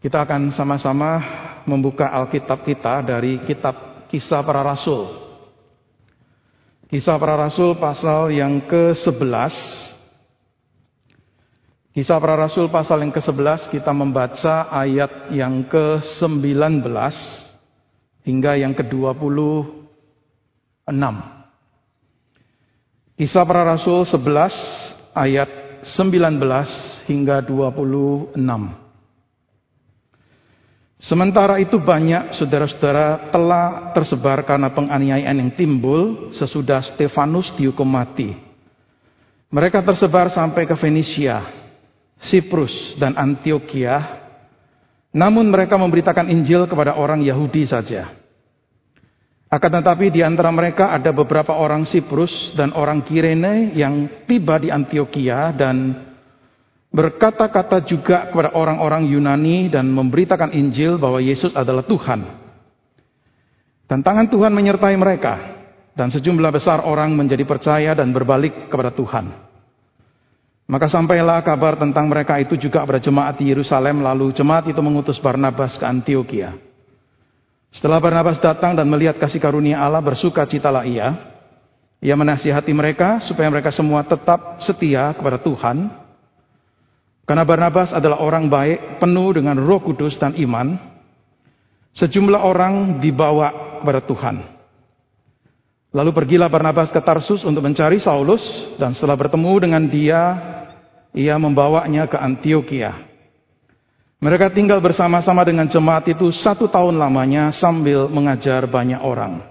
Kita akan sama-sama membuka Alkitab kita dari kitab Kisah Para Rasul. Kisah Para Rasul pasal yang ke-11. Kisah Para Rasul pasal yang ke-11 kita membaca ayat yang ke-19 hingga yang ke-26. Kisah Para Rasul 11 ayat 19 hingga 26. Sementara itu banyak saudara-saudara telah tersebar karena penganiayaan yang timbul sesudah Stefanus dihukum mati. Mereka tersebar sampai ke Venesia, Siprus, dan Antioquia. Namun mereka memberitakan Injil kepada orang Yahudi saja. Akan tetapi di antara mereka ada beberapa orang Siprus dan orang Kirene yang tiba di Antioquia dan berkata-kata juga kepada orang-orang Yunani dan memberitakan Injil bahwa Yesus adalah Tuhan. Dan tangan Tuhan menyertai mereka dan sejumlah besar orang menjadi percaya dan berbalik kepada Tuhan. Maka sampailah kabar tentang mereka itu juga kepada jemaat di Yerusalem lalu jemaat itu mengutus Barnabas ke Antioquia. Setelah Barnabas datang dan melihat kasih karunia Allah bersuka citalah ia. Ia menasihati mereka supaya mereka semua tetap setia kepada Tuhan karena Barnabas adalah orang baik, penuh dengan roh kudus dan iman. Sejumlah orang dibawa kepada Tuhan. Lalu pergilah Barnabas ke Tarsus untuk mencari Saulus. Dan setelah bertemu dengan dia, ia membawanya ke Antioquia. Mereka tinggal bersama-sama dengan jemaat itu satu tahun lamanya sambil mengajar banyak orang.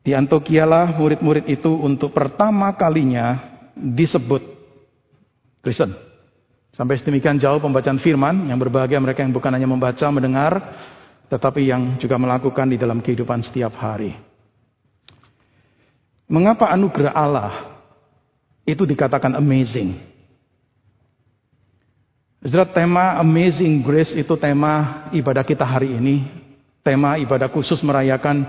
Di Antioquia lah murid-murid itu untuk pertama kalinya disebut Kristen. Sampai sedemikian jauh pembacaan firman yang berbahagia mereka yang bukan hanya membaca, mendengar, tetapi yang juga melakukan di dalam kehidupan setiap hari. Mengapa anugerah Allah itu dikatakan amazing? Saudara, tema Amazing Grace itu tema ibadah kita hari ini. Tema ibadah khusus merayakan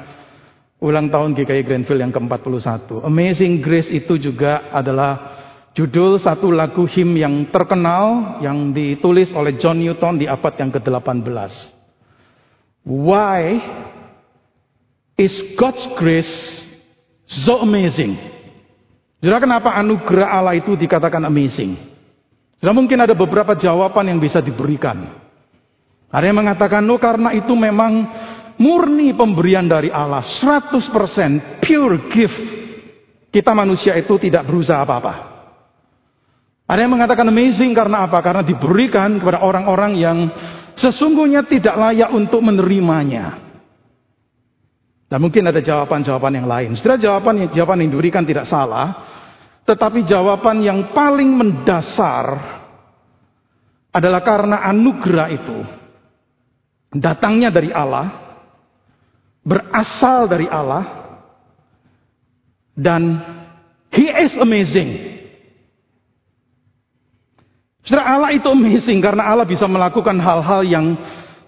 ulang tahun GKI Grandville yang ke-41. Amazing Grace itu juga adalah Judul satu lagu him yang terkenal yang ditulis oleh John Newton di abad yang ke-18. Why is God's grace so amazing? Jadi kenapa anugerah Allah itu dikatakan amazing? Jadi mungkin ada beberapa jawaban yang bisa diberikan. Ada yang mengatakan, no karena itu memang murni pemberian dari Allah. 100% pure gift. Kita manusia itu tidak berusaha apa-apa. Ada yang mengatakan amazing karena apa? Karena diberikan kepada orang-orang yang sesungguhnya tidak layak untuk menerimanya. Dan mungkin ada jawaban-jawaban yang lain. Setelah jawaban yang jawaban yang diberikan tidak salah, tetapi jawaban yang paling mendasar adalah karena anugerah itu datangnya dari Allah, berasal dari Allah, dan He is amazing. Saudara Allah itu amazing karena Allah bisa melakukan hal-hal yang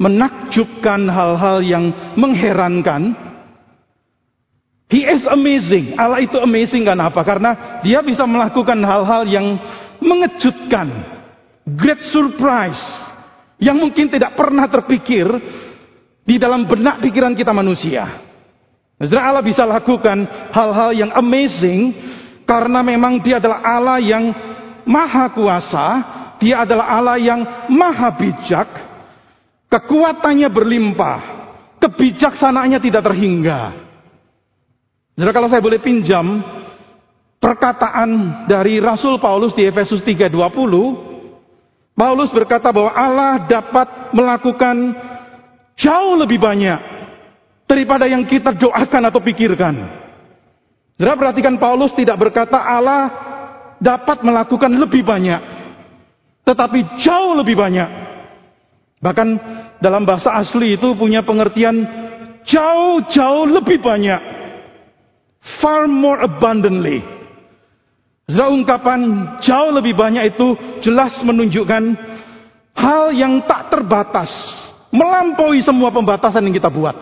menakjubkan, hal-hal yang mengherankan. He is amazing. Allah itu amazing karena apa? Karena dia bisa melakukan hal-hal yang mengejutkan. Great surprise. Yang mungkin tidak pernah terpikir di dalam benak pikiran kita manusia. Saudara Allah bisa lakukan hal-hal yang amazing karena memang dia adalah Allah yang maha kuasa, dia adalah Allah yang maha bijak, kekuatannya berlimpah, kebijaksanaannya tidak terhingga. Jadi kalau saya boleh pinjam perkataan dari Rasul Paulus di Efesus 3:20, Paulus berkata bahwa Allah dapat melakukan jauh lebih banyak daripada yang kita doakan atau pikirkan. Jadi perhatikan Paulus tidak berkata Allah dapat melakukan lebih banyak tetapi jauh lebih banyak. Bahkan dalam bahasa asli itu punya pengertian jauh-jauh lebih banyak. Far more abundantly. Zra ungkapan jauh lebih banyak itu jelas menunjukkan hal yang tak terbatas. Melampaui semua pembatasan yang kita buat.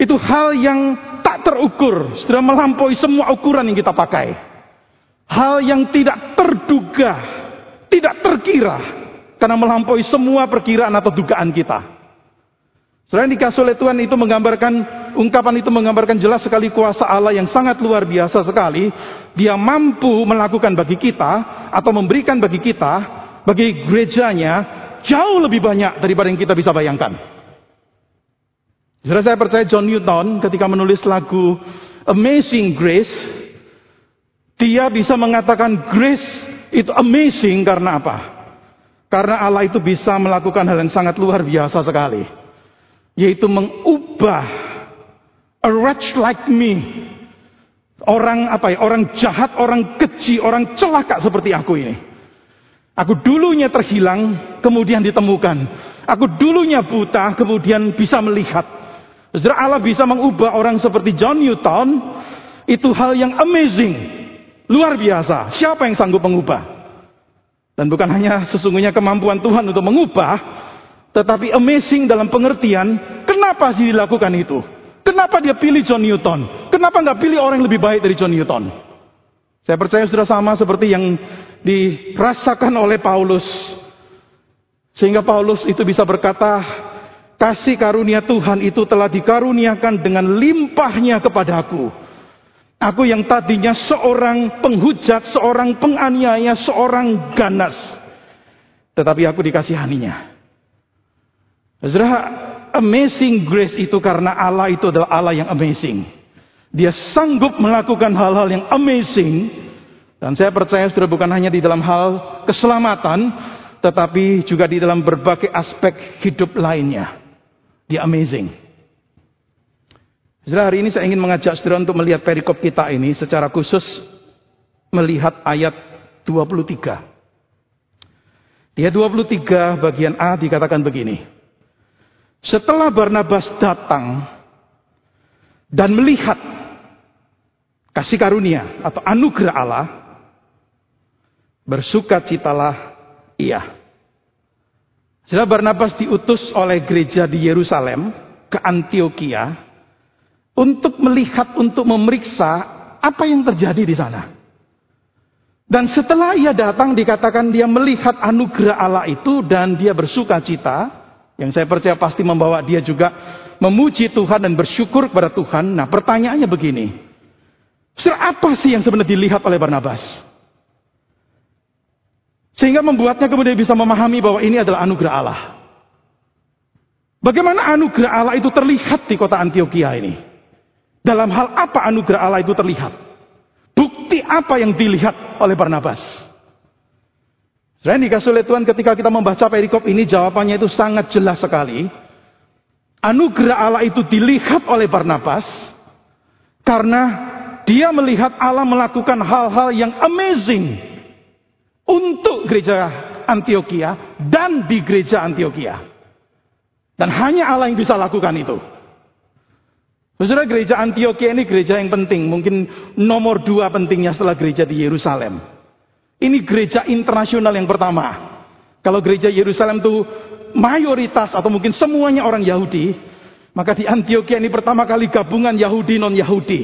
Itu hal yang tak terukur. Sudah melampaui semua ukuran yang kita pakai. Hal yang tidak terduga tidak terkira, Karena melampaui semua perkiraan atau dugaan kita. Selain dikasih oleh Tuhan itu menggambarkan, ungkapan itu menggambarkan jelas sekali kuasa Allah yang sangat luar biasa sekali. Dia mampu melakukan bagi kita, atau memberikan bagi kita, bagi gerejanya, jauh lebih banyak daripada yang kita bisa bayangkan. Saudara saya percaya John Newton ketika menulis lagu Amazing Grace, dia bisa mengatakan grace itu amazing karena apa? Karena Allah itu bisa melakukan hal yang sangat luar biasa sekali. Yaitu mengubah a wretch like me. Orang apa ya? Orang jahat orang keji orang celaka seperti aku ini. Aku dulunya terhilang kemudian ditemukan. Aku dulunya buta kemudian bisa melihat. Saudara Allah bisa mengubah orang seperti John Newton itu hal yang amazing luar biasa siapa yang sanggup mengubah dan bukan hanya sesungguhnya kemampuan Tuhan untuk mengubah tetapi amazing dalam pengertian, kenapa sih dilakukan itu? Kenapa dia pilih John Newton? Kenapa nggak pilih orang yang lebih baik dari John Newton? Saya percaya sudah sama seperti yang dirasakan oleh Paulus. Sehingga Paulus itu bisa berkata, kasih karunia Tuhan itu telah dikaruniakan dengan limpahnya kepadaku. Aku yang tadinya seorang penghujat, seorang penganiaya, seorang ganas. Tetapi aku dikasihaninya. Saudara, amazing grace itu karena Allah itu adalah Allah yang amazing. Dia sanggup melakukan hal-hal yang amazing. Dan saya percaya saudara bukan hanya di dalam hal keselamatan, tetapi juga di dalam berbagai aspek hidup lainnya. Dia amazing. Saudara, hari ini saya ingin mengajak saudara untuk melihat perikop kita ini secara khusus melihat ayat 23. Di ayat 23 bagian A dikatakan begini. Setelah Barnabas datang dan melihat kasih karunia atau anugerah Allah, bersuka citalah ia. Setelah Barnabas diutus oleh gereja di Yerusalem ke Antioquia untuk melihat, untuk memeriksa apa yang terjadi di sana. Dan setelah ia datang dikatakan dia melihat anugerah Allah itu dan dia bersuka cita. Yang saya percaya pasti membawa dia juga memuji Tuhan dan bersyukur kepada Tuhan. Nah pertanyaannya begini. Saudara apa sih yang sebenarnya dilihat oleh Barnabas? Sehingga membuatnya kemudian bisa memahami bahwa ini adalah anugerah Allah. Bagaimana anugerah Allah itu terlihat di kota Antioquia ini? Dalam hal apa anugerah Allah itu terlihat? Bukti apa yang dilihat oleh Barnabas? Saya dikasih oleh Tuhan ketika kita membaca perikop ini jawabannya itu sangat jelas sekali. Anugerah Allah itu dilihat oleh Barnabas karena dia melihat Allah melakukan hal-hal yang amazing untuk gereja Antioquia dan di gereja Antioquia. Dan hanya Allah yang bisa lakukan itu. Saudara gereja Antioquia ini gereja yang penting, mungkin nomor dua pentingnya setelah gereja di Yerusalem. Ini gereja internasional yang pertama. Kalau gereja Yerusalem itu mayoritas atau mungkin semuanya orang Yahudi, maka di Antioquia ini pertama kali gabungan Yahudi non-Yahudi.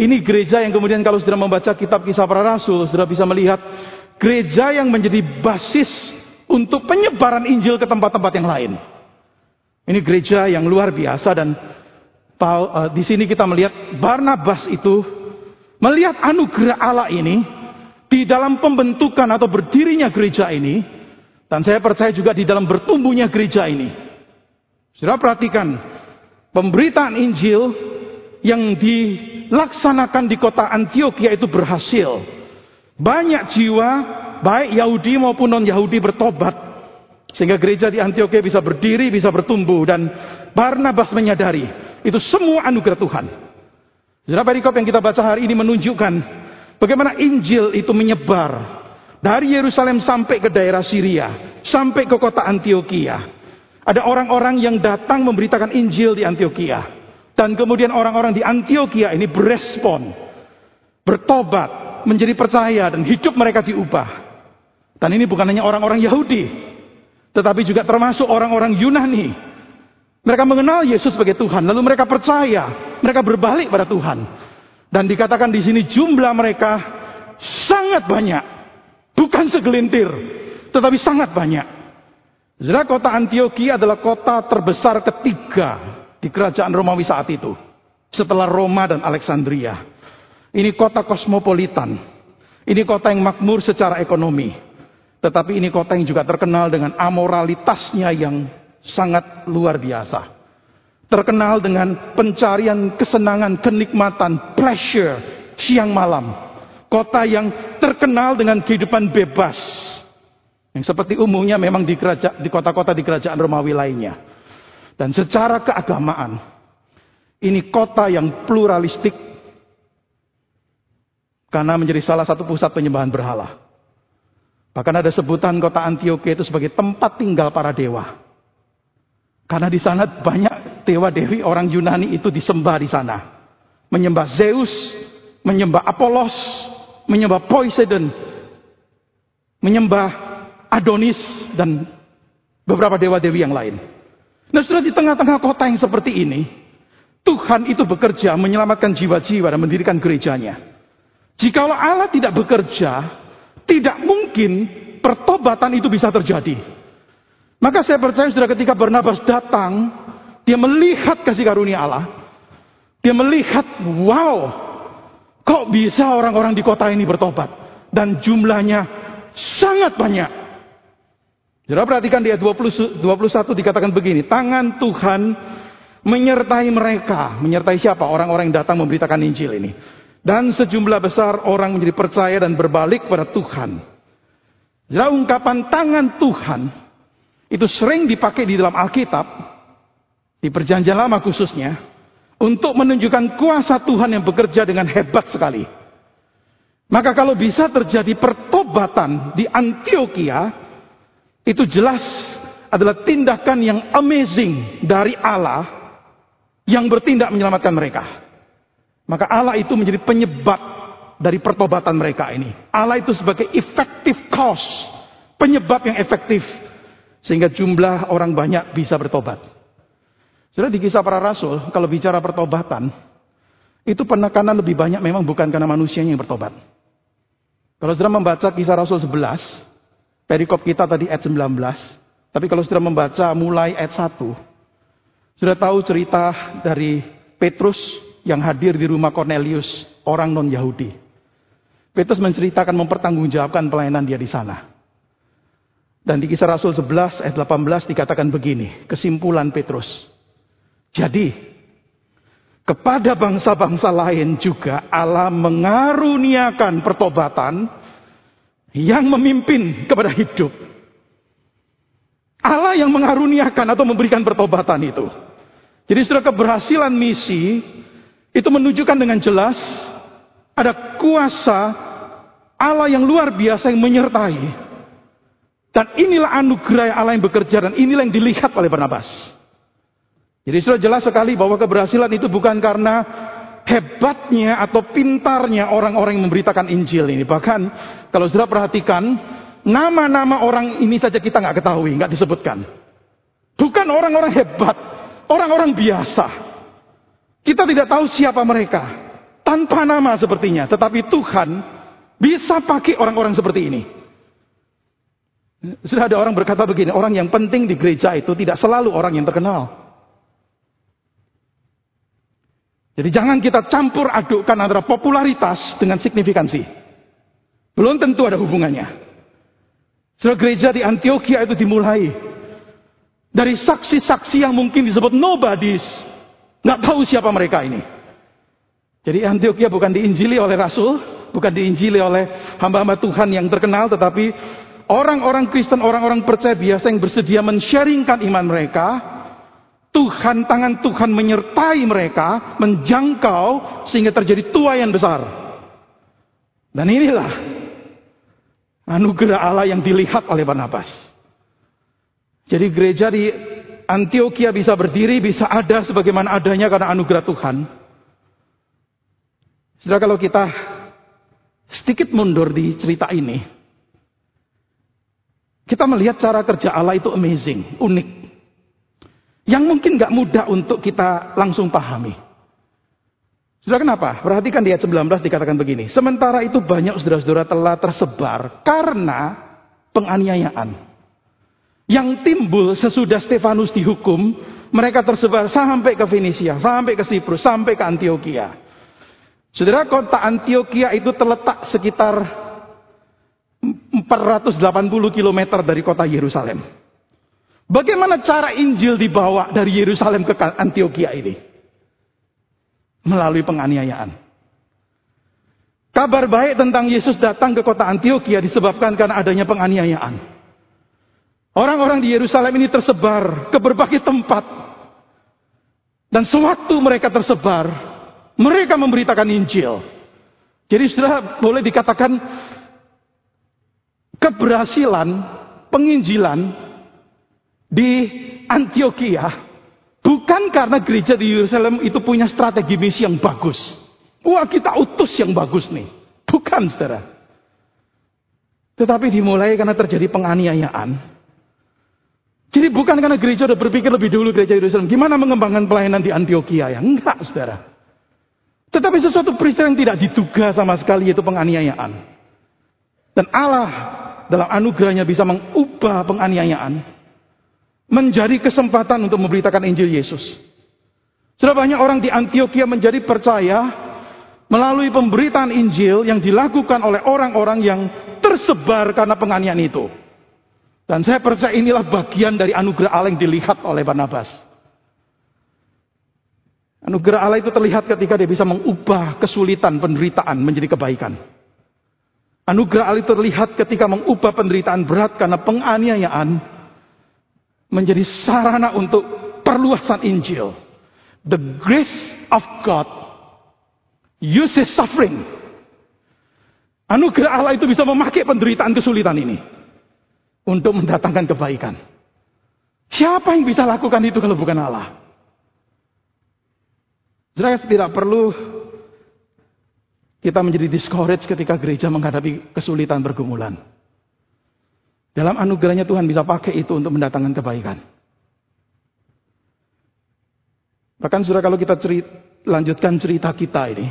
Ini gereja yang kemudian kalau sudah membaca kitab kisah para rasul, sudah bisa melihat gereja yang menjadi basis untuk penyebaran Injil ke tempat-tempat yang lain. Ini gereja yang luar biasa dan di sini kita melihat Barnabas itu melihat anugerah Allah ini di dalam pembentukan atau berdirinya gereja ini, dan saya percaya juga di dalam bertumbuhnya gereja ini. Sudah perhatikan, pemberitaan Injil yang dilaksanakan di kota Antioquia itu berhasil. Banyak jiwa, baik Yahudi maupun non-Yahudi bertobat. Sehingga gereja di Antioquia bisa berdiri, bisa bertumbuh. Dan Barnabas menyadari, itu semua anugerah Tuhan. Saudara perikop yang kita baca hari ini menunjukkan Bagaimana Injil itu menyebar dari Yerusalem sampai ke daerah Syria, sampai ke kota Antioquia. Ada orang-orang yang datang memberitakan Injil di Antioquia. Dan kemudian orang-orang di Antioquia ini berespon, bertobat, menjadi percaya dan hidup mereka diubah. Dan ini bukan hanya orang-orang Yahudi, tetapi juga termasuk orang-orang Yunani. Mereka mengenal Yesus sebagai Tuhan, lalu mereka percaya, mereka berbalik pada Tuhan. Dan dikatakan di sini jumlah mereka sangat banyak. Bukan segelintir, tetapi sangat banyak. Saudara kota Antioquia adalah kota terbesar ketiga di kerajaan Romawi saat itu. Setelah Roma dan Alexandria. Ini kota kosmopolitan. Ini kota yang makmur secara ekonomi. Tetapi ini kota yang juga terkenal dengan amoralitasnya yang sangat luar biasa. Terkenal dengan pencarian kesenangan, kenikmatan, pleasure, siang malam. Kota yang terkenal dengan kehidupan bebas, yang seperti umumnya memang di di kota-kota di kerajaan Romawi lainnya. Dan secara keagamaan, ini kota yang pluralistik karena menjadi salah satu pusat penyembahan berhala. Bahkan ada sebutan kota Antioquia itu sebagai tempat tinggal para dewa. Karena di sana banyak dewa dewi orang Yunani itu disembah di sana. Menyembah Zeus, menyembah Apollos, menyembah Poseidon, menyembah Adonis dan beberapa dewa-dewi yang lain. Nah sudah di tengah-tengah kota yang seperti ini, Tuhan itu bekerja menyelamatkan jiwa-jiwa dan mendirikan gerejanya. Jikalau Allah tidak bekerja, tidak mungkin pertobatan itu bisa terjadi. Maka saya percaya sudah ketika Barnabas datang, dia melihat kasih karunia Allah. Dia melihat, wow, kok bisa orang-orang di kota ini bertobat. Dan jumlahnya sangat banyak. Jadi perhatikan di ayat 20, 21 dikatakan begini. Tangan Tuhan menyertai mereka. Menyertai siapa? Orang-orang yang datang memberitakan Injil ini. Dan sejumlah besar orang menjadi percaya dan berbalik pada Tuhan. Jadi ungkapan tangan Tuhan itu sering dipakai di dalam Alkitab. Di perjanjian lama khususnya. Untuk menunjukkan kuasa Tuhan yang bekerja dengan hebat sekali. Maka kalau bisa terjadi pertobatan di Antioquia, itu jelas adalah tindakan yang amazing dari Allah yang bertindak menyelamatkan mereka. Maka Allah itu menjadi penyebab dari pertobatan mereka ini. Allah itu sebagai effective cause, penyebab yang efektif sehingga jumlah orang banyak bisa bertobat. Sudah di kisah para rasul, kalau bicara pertobatan, itu penekanan lebih banyak memang bukan karena manusianya yang bertobat. Kalau sudah membaca kisah Rasul 11, perikop kita tadi ayat 19. Tapi kalau sudah membaca mulai ayat 1, sudah tahu cerita dari Petrus yang hadir di rumah Cornelius, orang non-Yahudi. Petrus menceritakan mempertanggungjawabkan pelayanan dia di sana. Dan di kisah Rasul 11 ayat 18 dikatakan begini, kesimpulan Petrus. Jadi, kepada bangsa-bangsa lain juga Allah mengaruniakan pertobatan yang memimpin kepada hidup. Allah yang mengaruniakan atau memberikan pertobatan itu. Jadi sudah keberhasilan misi itu menunjukkan dengan jelas ada kuasa Allah yang luar biasa yang menyertai. Dan inilah anugerah Allah yang bekerja dan inilah yang dilihat oleh Barnabas. Jadi sudah jelas sekali bahwa keberhasilan itu bukan karena hebatnya atau pintarnya orang-orang yang memberitakan Injil ini. Bahkan kalau sudah perhatikan, nama-nama orang ini saja kita nggak ketahui, nggak disebutkan. Bukan orang-orang hebat, orang-orang biasa. Kita tidak tahu siapa mereka, tanpa nama sepertinya. Tetapi Tuhan bisa pakai orang-orang seperti ini. Sudah ada orang berkata begini, orang yang penting di gereja itu tidak selalu orang yang terkenal. Jadi jangan kita campur adukkan antara popularitas dengan signifikansi. Belum tentu ada hubungannya. Setelah gereja di Antioquia itu dimulai dari saksi-saksi yang mungkin disebut nobodies. Nggak tahu siapa mereka ini. Jadi Antioquia bukan diinjili oleh Rasul, bukan diinjili oleh hamba-hamba Tuhan yang terkenal, tetapi orang-orang Kristen, orang-orang percaya biasa yang bersedia men-sharingkan iman mereka, Tuhan, tangan Tuhan menyertai mereka, menjangkau sehingga terjadi tuayan besar. Dan inilah Anugerah Allah yang dilihat oleh Barnabas. Jadi gereja di Antioquia bisa berdiri, bisa ada sebagaimana adanya karena anugerah Tuhan. Saudara kalau kita sedikit mundur di cerita ini, kita melihat cara kerja Allah itu amazing, unik. Yang mungkin gak mudah untuk kita langsung pahami. Saudara kenapa? Perhatikan di ayat 19 dikatakan begini. Sementara itu banyak saudara-saudara telah tersebar karena penganiayaan. yang timbul sesudah Stefanus dihukum, mereka tersebar sampai ke Fenisia, sampai ke Siprus, sampai ke Antioquia. Saudara, kota Antioquia itu terletak sekitar 480 km dari kota Yerusalem. Bagaimana cara Injil dibawa dari Yerusalem ke Antioquia ini? Melalui penganiayaan. Kabar baik tentang Yesus datang ke kota Antioquia disebabkan karena adanya penganiayaan. Orang-orang di Yerusalem ini tersebar ke berbagai tempat. Dan sewaktu mereka tersebar, mereka memberitakan Injil. Jadi sudah boleh dikatakan keberhasilan penginjilan di Antioquia bukan karena gereja di Yerusalem itu punya strategi misi yang bagus. Wah kita utus yang bagus nih. Bukan saudara. Tetapi dimulai karena terjadi penganiayaan jadi bukan karena gereja udah berpikir lebih dulu gereja Yerusalem. Gimana mengembangkan pelayanan di Antioquia ya? Enggak, saudara. Tetapi sesuatu peristiwa yang tidak diduga sama sekali yaitu penganiayaan. Dan Allah dalam anugerahnya bisa mengubah penganiayaan menjadi kesempatan untuk memberitakan Injil Yesus. Sudah banyak orang di Antioquia menjadi percaya melalui pemberitaan Injil yang dilakukan oleh orang-orang yang tersebar karena penganiayaan itu. Dan saya percaya inilah bagian dari anugerah Allah yang dilihat oleh Barnabas. Anugerah Allah itu terlihat ketika dia bisa mengubah kesulitan penderitaan menjadi kebaikan. Anugerah Allah terlihat ketika mengubah penderitaan berat karena penganiayaan menjadi sarana untuk perluasan Injil. The grace of God uses suffering. Anugerah Allah itu bisa memakai penderitaan kesulitan ini untuk mendatangkan kebaikan. Siapa yang bisa lakukan itu kalau bukan Allah? Saudara tidak perlu kita menjadi discourage ketika gereja menghadapi kesulitan pergumulan. Dalam anugerahnya Tuhan bisa pakai itu untuk mendatangkan kebaikan. Bahkan saudara kalau kita cerita, lanjutkan cerita kita ini.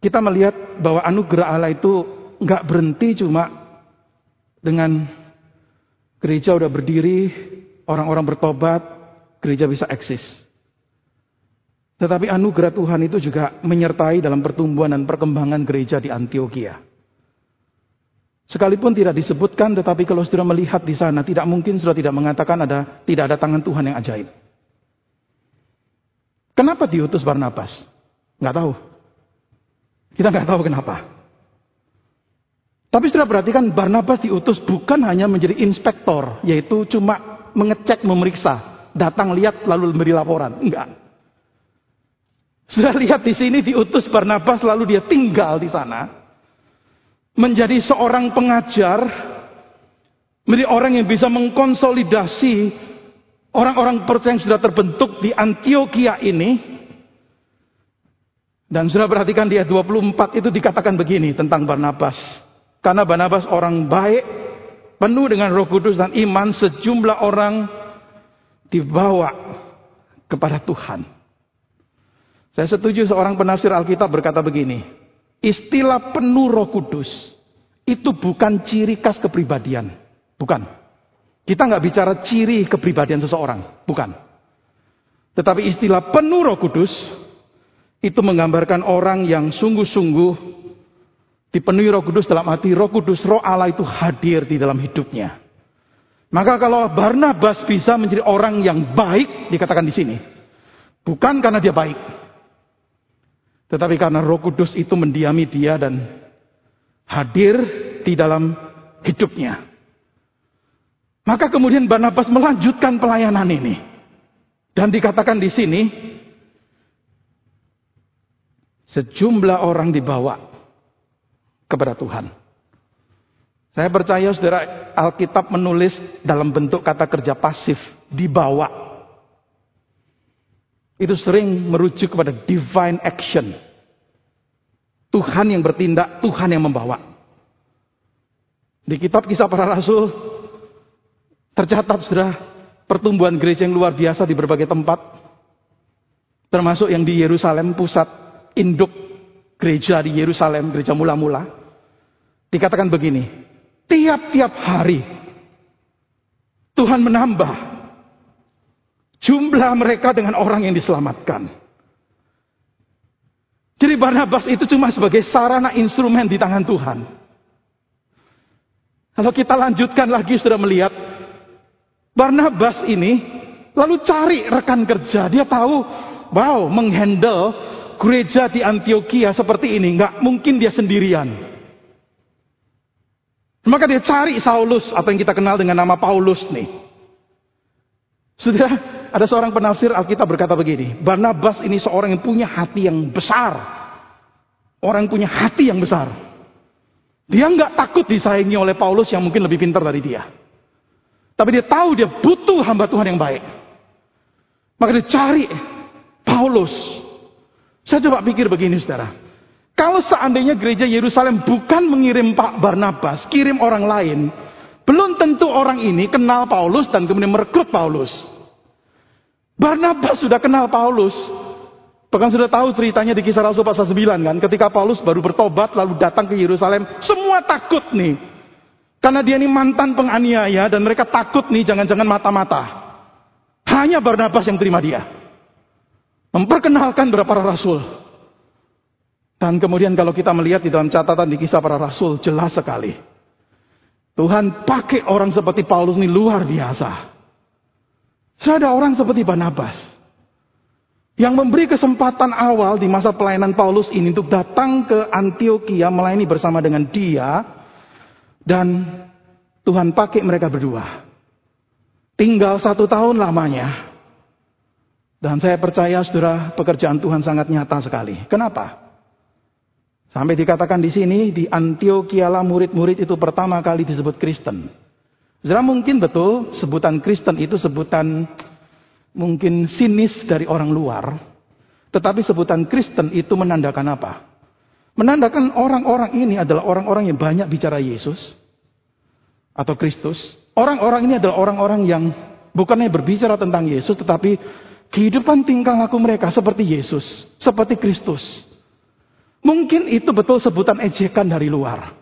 Kita melihat bahwa anugerah Allah itu nggak berhenti cuma dengan gereja udah berdiri, orang-orang bertobat, gereja bisa eksis. Tetapi anugerah Tuhan itu juga menyertai dalam pertumbuhan dan perkembangan gereja di Antioquia. Sekalipun tidak disebutkan, tetapi kalau sudah melihat di sana, tidak mungkin sudah tidak mengatakan ada tidak ada tangan Tuhan yang ajaib. Kenapa diutus Barnabas? Nggak tahu. Kita nggak tahu kenapa. Tapi sudah perhatikan Barnabas diutus bukan hanya menjadi inspektor, yaitu cuma mengecek, memeriksa, datang lihat lalu memberi laporan. Enggak. Sudah lihat di sini diutus Barnabas lalu dia tinggal di sana. Menjadi seorang pengajar, menjadi orang yang bisa mengkonsolidasi orang-orang percaya yang sudah terbentuk di Antioquia ini. Dan sudah perhatikan di ayat 24 itu dikatakan begini tentang Barnabas. Karena Barnabas orang baik, penuh dengan roh kudus dan iman, sejumlah orang dibawa kepada Tuhan. Saya setuju seorang penafsir Alkitab berkata begini, istilah penuh roh kudus itu bukan ciri khas kepribadian. Bukan. Kita nggak bicara ciri kepribadian seseorang. Bukan. Tetapi istilah penuh roh kudus itu menggambarkan orang yang sungguh-sungguh Dipenuhi roh kudus dalam hati roh kudus, roh Allah itu hadir di dalam hidupnya. Maka kalau Barnabas bisa menjadi orang yang baik, dikatakan di sini. Bukan karena dia baik. Tetapi karena roh kudus itu mendiami dia dan hadir di dalam hidupnya. Maka kemudian Barnabas melanjutkan pelayanan ini. Dan dikatakan di sini, sejumlah orang dibawa kepada Tuhan. Saya percaya saudara Alkitab menulis dalam bentuk kata kerja pasif, dibawa. Itu sering merujuk kepada divine action. Tuhan yang bertindak, Tuhan yang membawa. Di kitab kisah para rasul, tercatat saudara pertumbuhan gereja yang luar biasa di berbagai tempat. Termasuk yang di Yerusalem, pusat induk gereja di Yerusalem, gereja mula-mula. Dikatakan begini, tiap-tiap hari Tuhan menambah jumlah mereka dengan orang yang diselamatkan. Jadi Barnabas itu cuma sebagai sarana instrumen di tangan Tuhan. Kalau kita lanjutkan lagi sudah melihat Barnabas ini lalu cari rekan kerja. Dia tahu, wow, menghandle gereja di Antioquia seperti ini nggak mungkin dia sendirian. Maka dia cari Saulus atau yang kita kenal dengan nama Paulus nih. Sudah ada seorang penafsir Alkitab berkata begini, Barnabas ini seorang yang punya hati yang besar. Orang punya hati yang besar. Dia nggak takut disaingi oleh Paulus yang mungkin lebih pintar dari dia. Tapi dia tahu dia butuh hamba Tuhan yang baik. Maka dia cari Paulus. Saya coba pikir begini saudara. Kalau seandainya gereja Yerusalem bukan mengirim Pak Barnabas, kirim orang lain, belum tentu orang ini kenal Paulus dan kemudian merekrut Paulus. Barnabas sudah kenal Paulus. Bahkan sudah tahu ceritanya di kisah Rasul pasal 9 kan. Ketika Paulus baru bertobat lalu datang ke Yerusalem. Semua takut nih. Karena dia ini mantan penganiaya dan mereka takut nih jangan-jangan mata-mata. Hanya Barnabas yang terima dia. Memperkenalkan berapa rasul. Dan kemudian kalau kita melihat di dalam catatan di kisah para rasul jelas sekali. Tuhan pakai orang seperti Paulus ini luar biasa. Saya ada orang seperti Barnabas. Yang memberi kesempatan awal di masa pelayanan Paulus ini untuk datang ke Antioquia melayani bersama dengan dia. Dan Tuhan pakai mereka berdua. Tinggal satu tahun lamanya. Dan saya percaya saudara pekerjaan Tuhan sangat nyata sekali. Kenapa? Sampai dikatakan di sini di Antioquia lah murid-murid itu pertama kali disebut Kristen. Saudara mungkin betul sebutan Kristen itu sebutan mungkin sinis dari orang luar. Tetapi sebutan Kristen itu menandakan apa? Menandakan orang-orang ini adalah orang-orang yang banyak bicara Yesus atau Kristus. Orang-orang ini adalah orang-orang yang bukannya berbicara tentang Yesus tetapi kehidupan tingkah laku mereka seperti Yesus, seperti Kristus. Mungkin itu betul sebutan ejekan dari luar.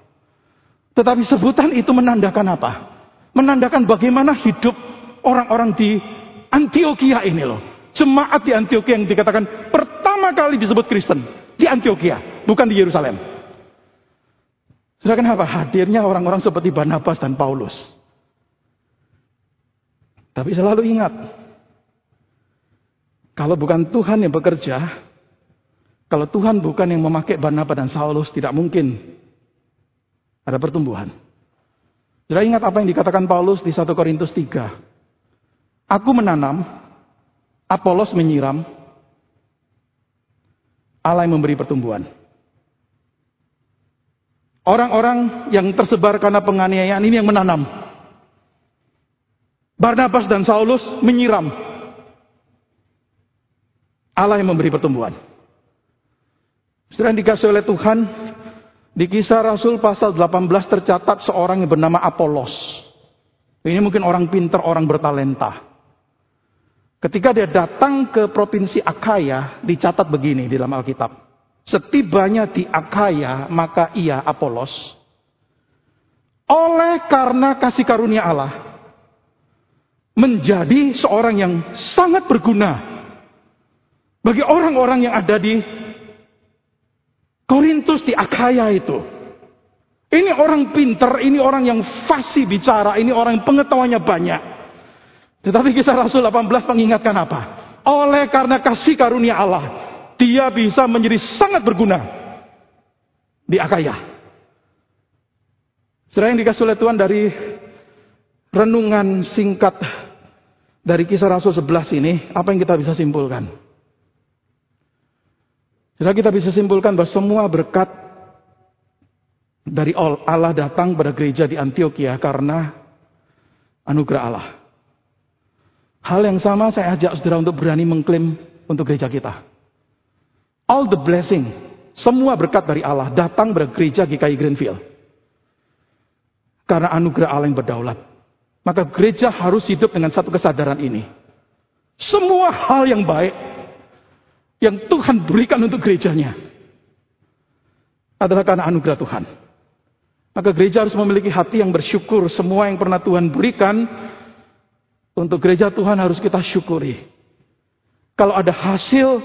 Tetapi sebutan itu menandakan apa? Menandakan bagaimana hidup orang-orang di Antioquia ini loh. Jemaat di Antioquia yang dikatakan pertama kali disebut Kristen di Antioquia, bukan di Yerusalem. Sedangkan apa? Hadirnya orang-orang seperti Barnabas dan Paulus. Tapi selalu ingat, kalau bukan Tuhan yang bekerja, kalau Tuhan bukan yang memakai Barnabas dan Saulus, tidak mungkin ada pertumbuhan. Sudah ingat apa yang dikatakan Paulus di 1 Korintus 3. Aku menanam, Apolos menyiram, Allah yang memberi pertumbuhan. Orang-orang yang tersebar karena penganiayaan ini yang menanam. Barnabas dan Saulus menyiram. Allah yang memberi pertumbuhan. Setelah dikasih oleh Tuhan, di kisah Rasul pasal 18 tercatat seorang yang bernama Apolos. Ini mungkin orang pintar, orang bertalenta. Ketika dia datang ke provinsi Akaya, dicatat begini di dalam Alkitab. Setibanya di Akaya, maka ia Apolos. Oleh karena kasih karunia Allah, menjadi seorang yang sangat berguna bagi orang-orang yang ada di Korintus di Akaya itu. Ini orang pinter, ini orang yang fasih bicara, ini orang yang pengetahuannya banyak. Tetapi kisah Rasul 18 mengingatkan apa? Oleh karena kasih karunia Allah, dia bisa menjadi sangat berguna di Akaya. Setelah yang dikasih oleh Tuhan dari renungan singkat dari kisah Rasul 11 ini, apa yang kita bisa simpulkan? Jadi kita bisa simpulkan bahwa semua berkat dari Allah datang pada gereja di Antioquia karena anugerah Allah. Hal yang sama saya ajak saudara untuk berani mengklaim untuk gereja kita. All the blessing, semua berkat dari Allah datang pada gereja GKI Greenfield. Karena anugerah Allah yang berdaulat. Maka gereja harus hidup dengan satu kesadaran ini. Semua hal yang baik yang Tuhan berikan untuk gerejanya adalah karena anugerah Tuhan. Maka gereja harus memiliki hati yang bersyukur semua yang pernah Tuhan berikan Untuk gereja Tuhan harus kita syukuri. Kalau ada hasil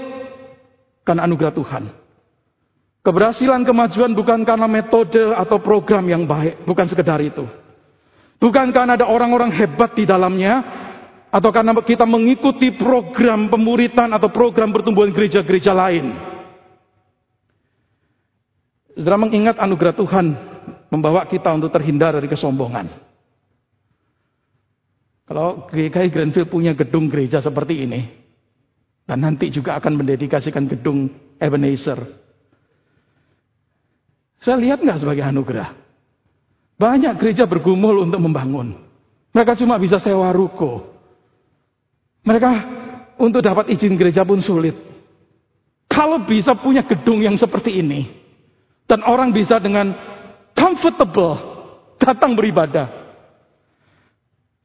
karena anugerah Tuhan. Keberhasilan kemajuan bukan karena metode atau program yang baik, bukan sekedar itu. Bukan karena ada orang-orang hebat di dalamnya, atau karena kita mengikuti program pemuritan atau program pertumbuhan gereja-gereja lain. Saudara mengingat anugerah Tuhan membawa kita untuk terhindar dari kesombongan. Kalau GKI Grandfield punya gedung gereja seperti ini, dan nanti juga akan mendedikasikan gedung Ebenezer, saya lihat nggak sebagai anugerah. Banyak gereja bergumul untuk membangun. Mereka cuma bisa sewa ruko. Mereka untuk dapat izin gereja pun sulit. Kalau bisa punya gedung yang seperti ini. Dan orang bisa dengan comfortable datang beribadah.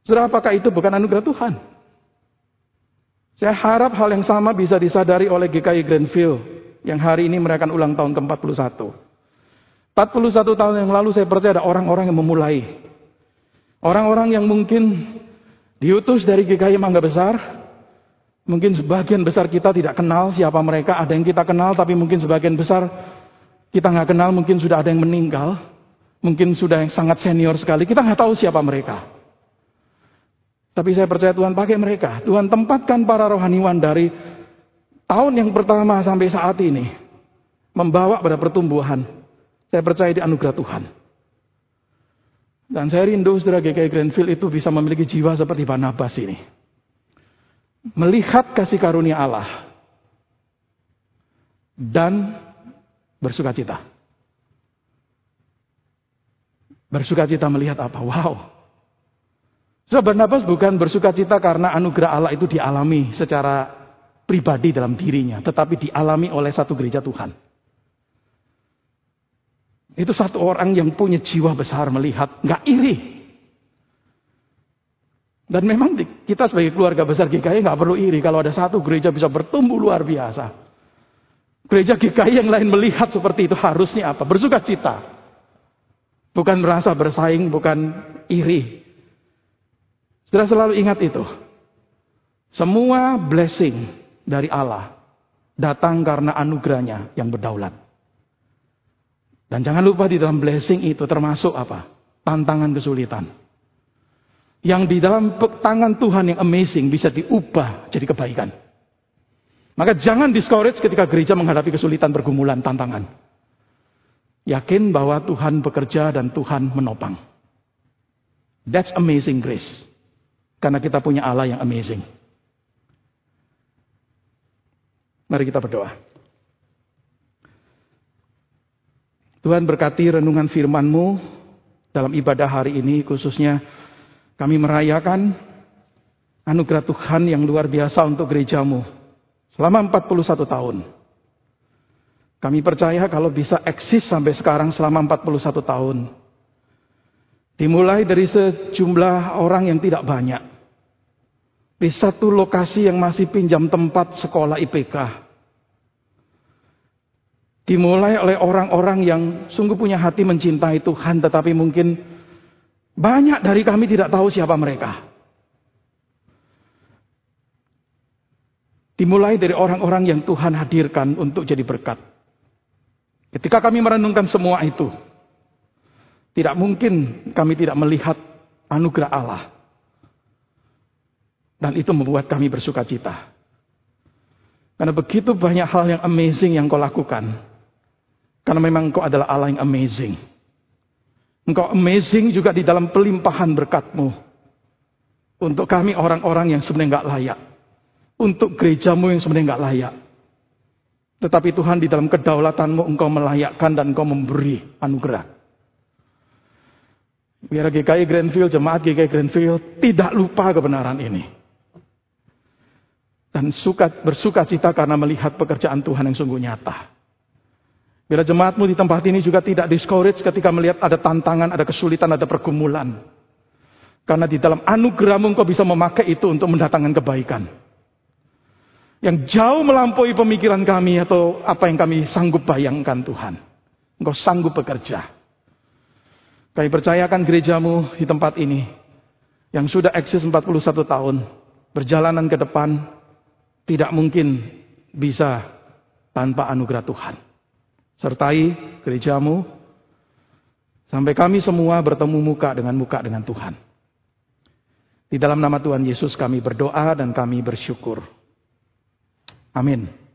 Saudara, apakah itu bukan anugerah Tuhan? Saya harap hal yang sama bisa disadari oleh GKI Grandfield yang hari ini merayakan ulang tahun ke-41. 41 tahun yang lalu saya percaya ada orang-orang yang memulai. Orang-orang yang mungkin diutus dari GKI Mangga Besar. Mungkin sebagian besar kita tidak kenal siapa mereka. Ada yang kita kenal tapi mungkin sebagian besar kita nggak kenal. Mungkin sudah ada yang meninggal. Mungkin sudah yang sangat senior sekali. Kita nggak tahu siapa mereka. Tapi saya percaya Tuhan pakai mereka. Tuhan tempatkan para rohaniwan dari tahun yang pertama sampai saat ini. Membawa pada pertumbuhan. Saya percaya di anugerah Tuhan. Dan saya rindu saudara GKI Grandfield itu bisa memiliki jiwa seperti Barnabas ini. Melihat kasih karunia Allah. Dan bersuka cita. Bersuka cita melihat apa? Wow. So, Barnabas bukan bersuka cita karena anugerah Allah itu dialami secara pribadi dalam dirinya. Tetapi dialami oleh satu gereja Tuhan. Itu satu orang yang punya jiwa besar melihat, nggak iri. Dan memang kita sebagai keluarga besar GKI nggak perlu iri kalau ada satu gereja bisa bertumbuh luar biasa. Gereja GKI yang lain melihat seperti itu harusnya apa? Bersuka cita. Bukan merasa bersaing, bukan iri. Sudah selalu ingat itu. Semua blessing dari Allah datang karena anugerahnya yang berdaulat. Dan jangan lupa di dalam blessing itu termasuk apa? Tantangan kesulitan. Yang di dalam tangan Tuhan yang amazing bisa diubah jadi kebaikan. Maka jangan discourage ketika gereja menghadapi kesulitan, pergumulan, tantangan. Yakin bahwa Tuhan bekerja dan Tuhan menopang. That's amazing grace. Karena kita punya Allah yang amazing. Mari kita berdoa. Tuhan berkati renungan firman-Mu dalam ibadah hari ini khususnya kami merayakan anugerah Tuhan yang luar biasa untuk gerejamu selama 41 tahun. Kami percaya kalau bisa eksis sampai sekarang selama 41 tahun. Dimulai dari sejumlah orang yang tidak banyak. Di satu lokasi yang masih pinjam tempat sekolah IPK. Dimulai oleh orang-orang yang sungguh punya hati mencintai Tuhan, tetapi mungkin banyak dari kami tidak tahu siapa mereka. Dimulai dari orang-orang yang Tuhan hadirkan untuk jadi berkat. Ketika kami merenungkan semua itu, tidak mungkin kami tidak melihat anugerah Allah. Dan itu membuat kami bersuka cita. Karena begitu banyak hal yang amazing yang kau lakukan. Karena memang engkau adalah Allah yang amazing. Engkau amazing juga di dalam pelimpahan berkatmu. Untuk kami orang-orang yang sebenarnya nggak layak. Untuk gerejamu yang sebenarnya nggak layak. Tetapi Tuhan di dalam kedaulatanmu engkau melayakkan dan engkau memberi anugerah. Biar GKI Grandfield, jemaat GKI Grandfield tidak lupa kebenaran ini. Dan suka, bersuka cita karena melihat pekerjaan Tuhan yang sungguh nyata. Bila jemaatmu di tempat ini juga tidak discourage ketika melihat ada tantangan, ada kesulitan, ada pergumulan. Karena di dalam anugerahmu engkau bisa memakai itu untuk mendatangkan kebaikan. Yang jauh melampaui pemikiran kami atau apa yang kami sanggup bayangkan Tuhan. Engkau sanggup bekerja. Kami percayakan gerejamu di tempat ini. yang sudah eksis 41 tahun, perjalanan ke depan tidak mungkin bisa tanpa anugerah Tuhan. Sertai gerejamu, sampai kami semua bertemu muka dengan muka dengan Tuhan. Di dalam nama Tuhan Yesus kami berdoa dan kami bersyukur. Amin.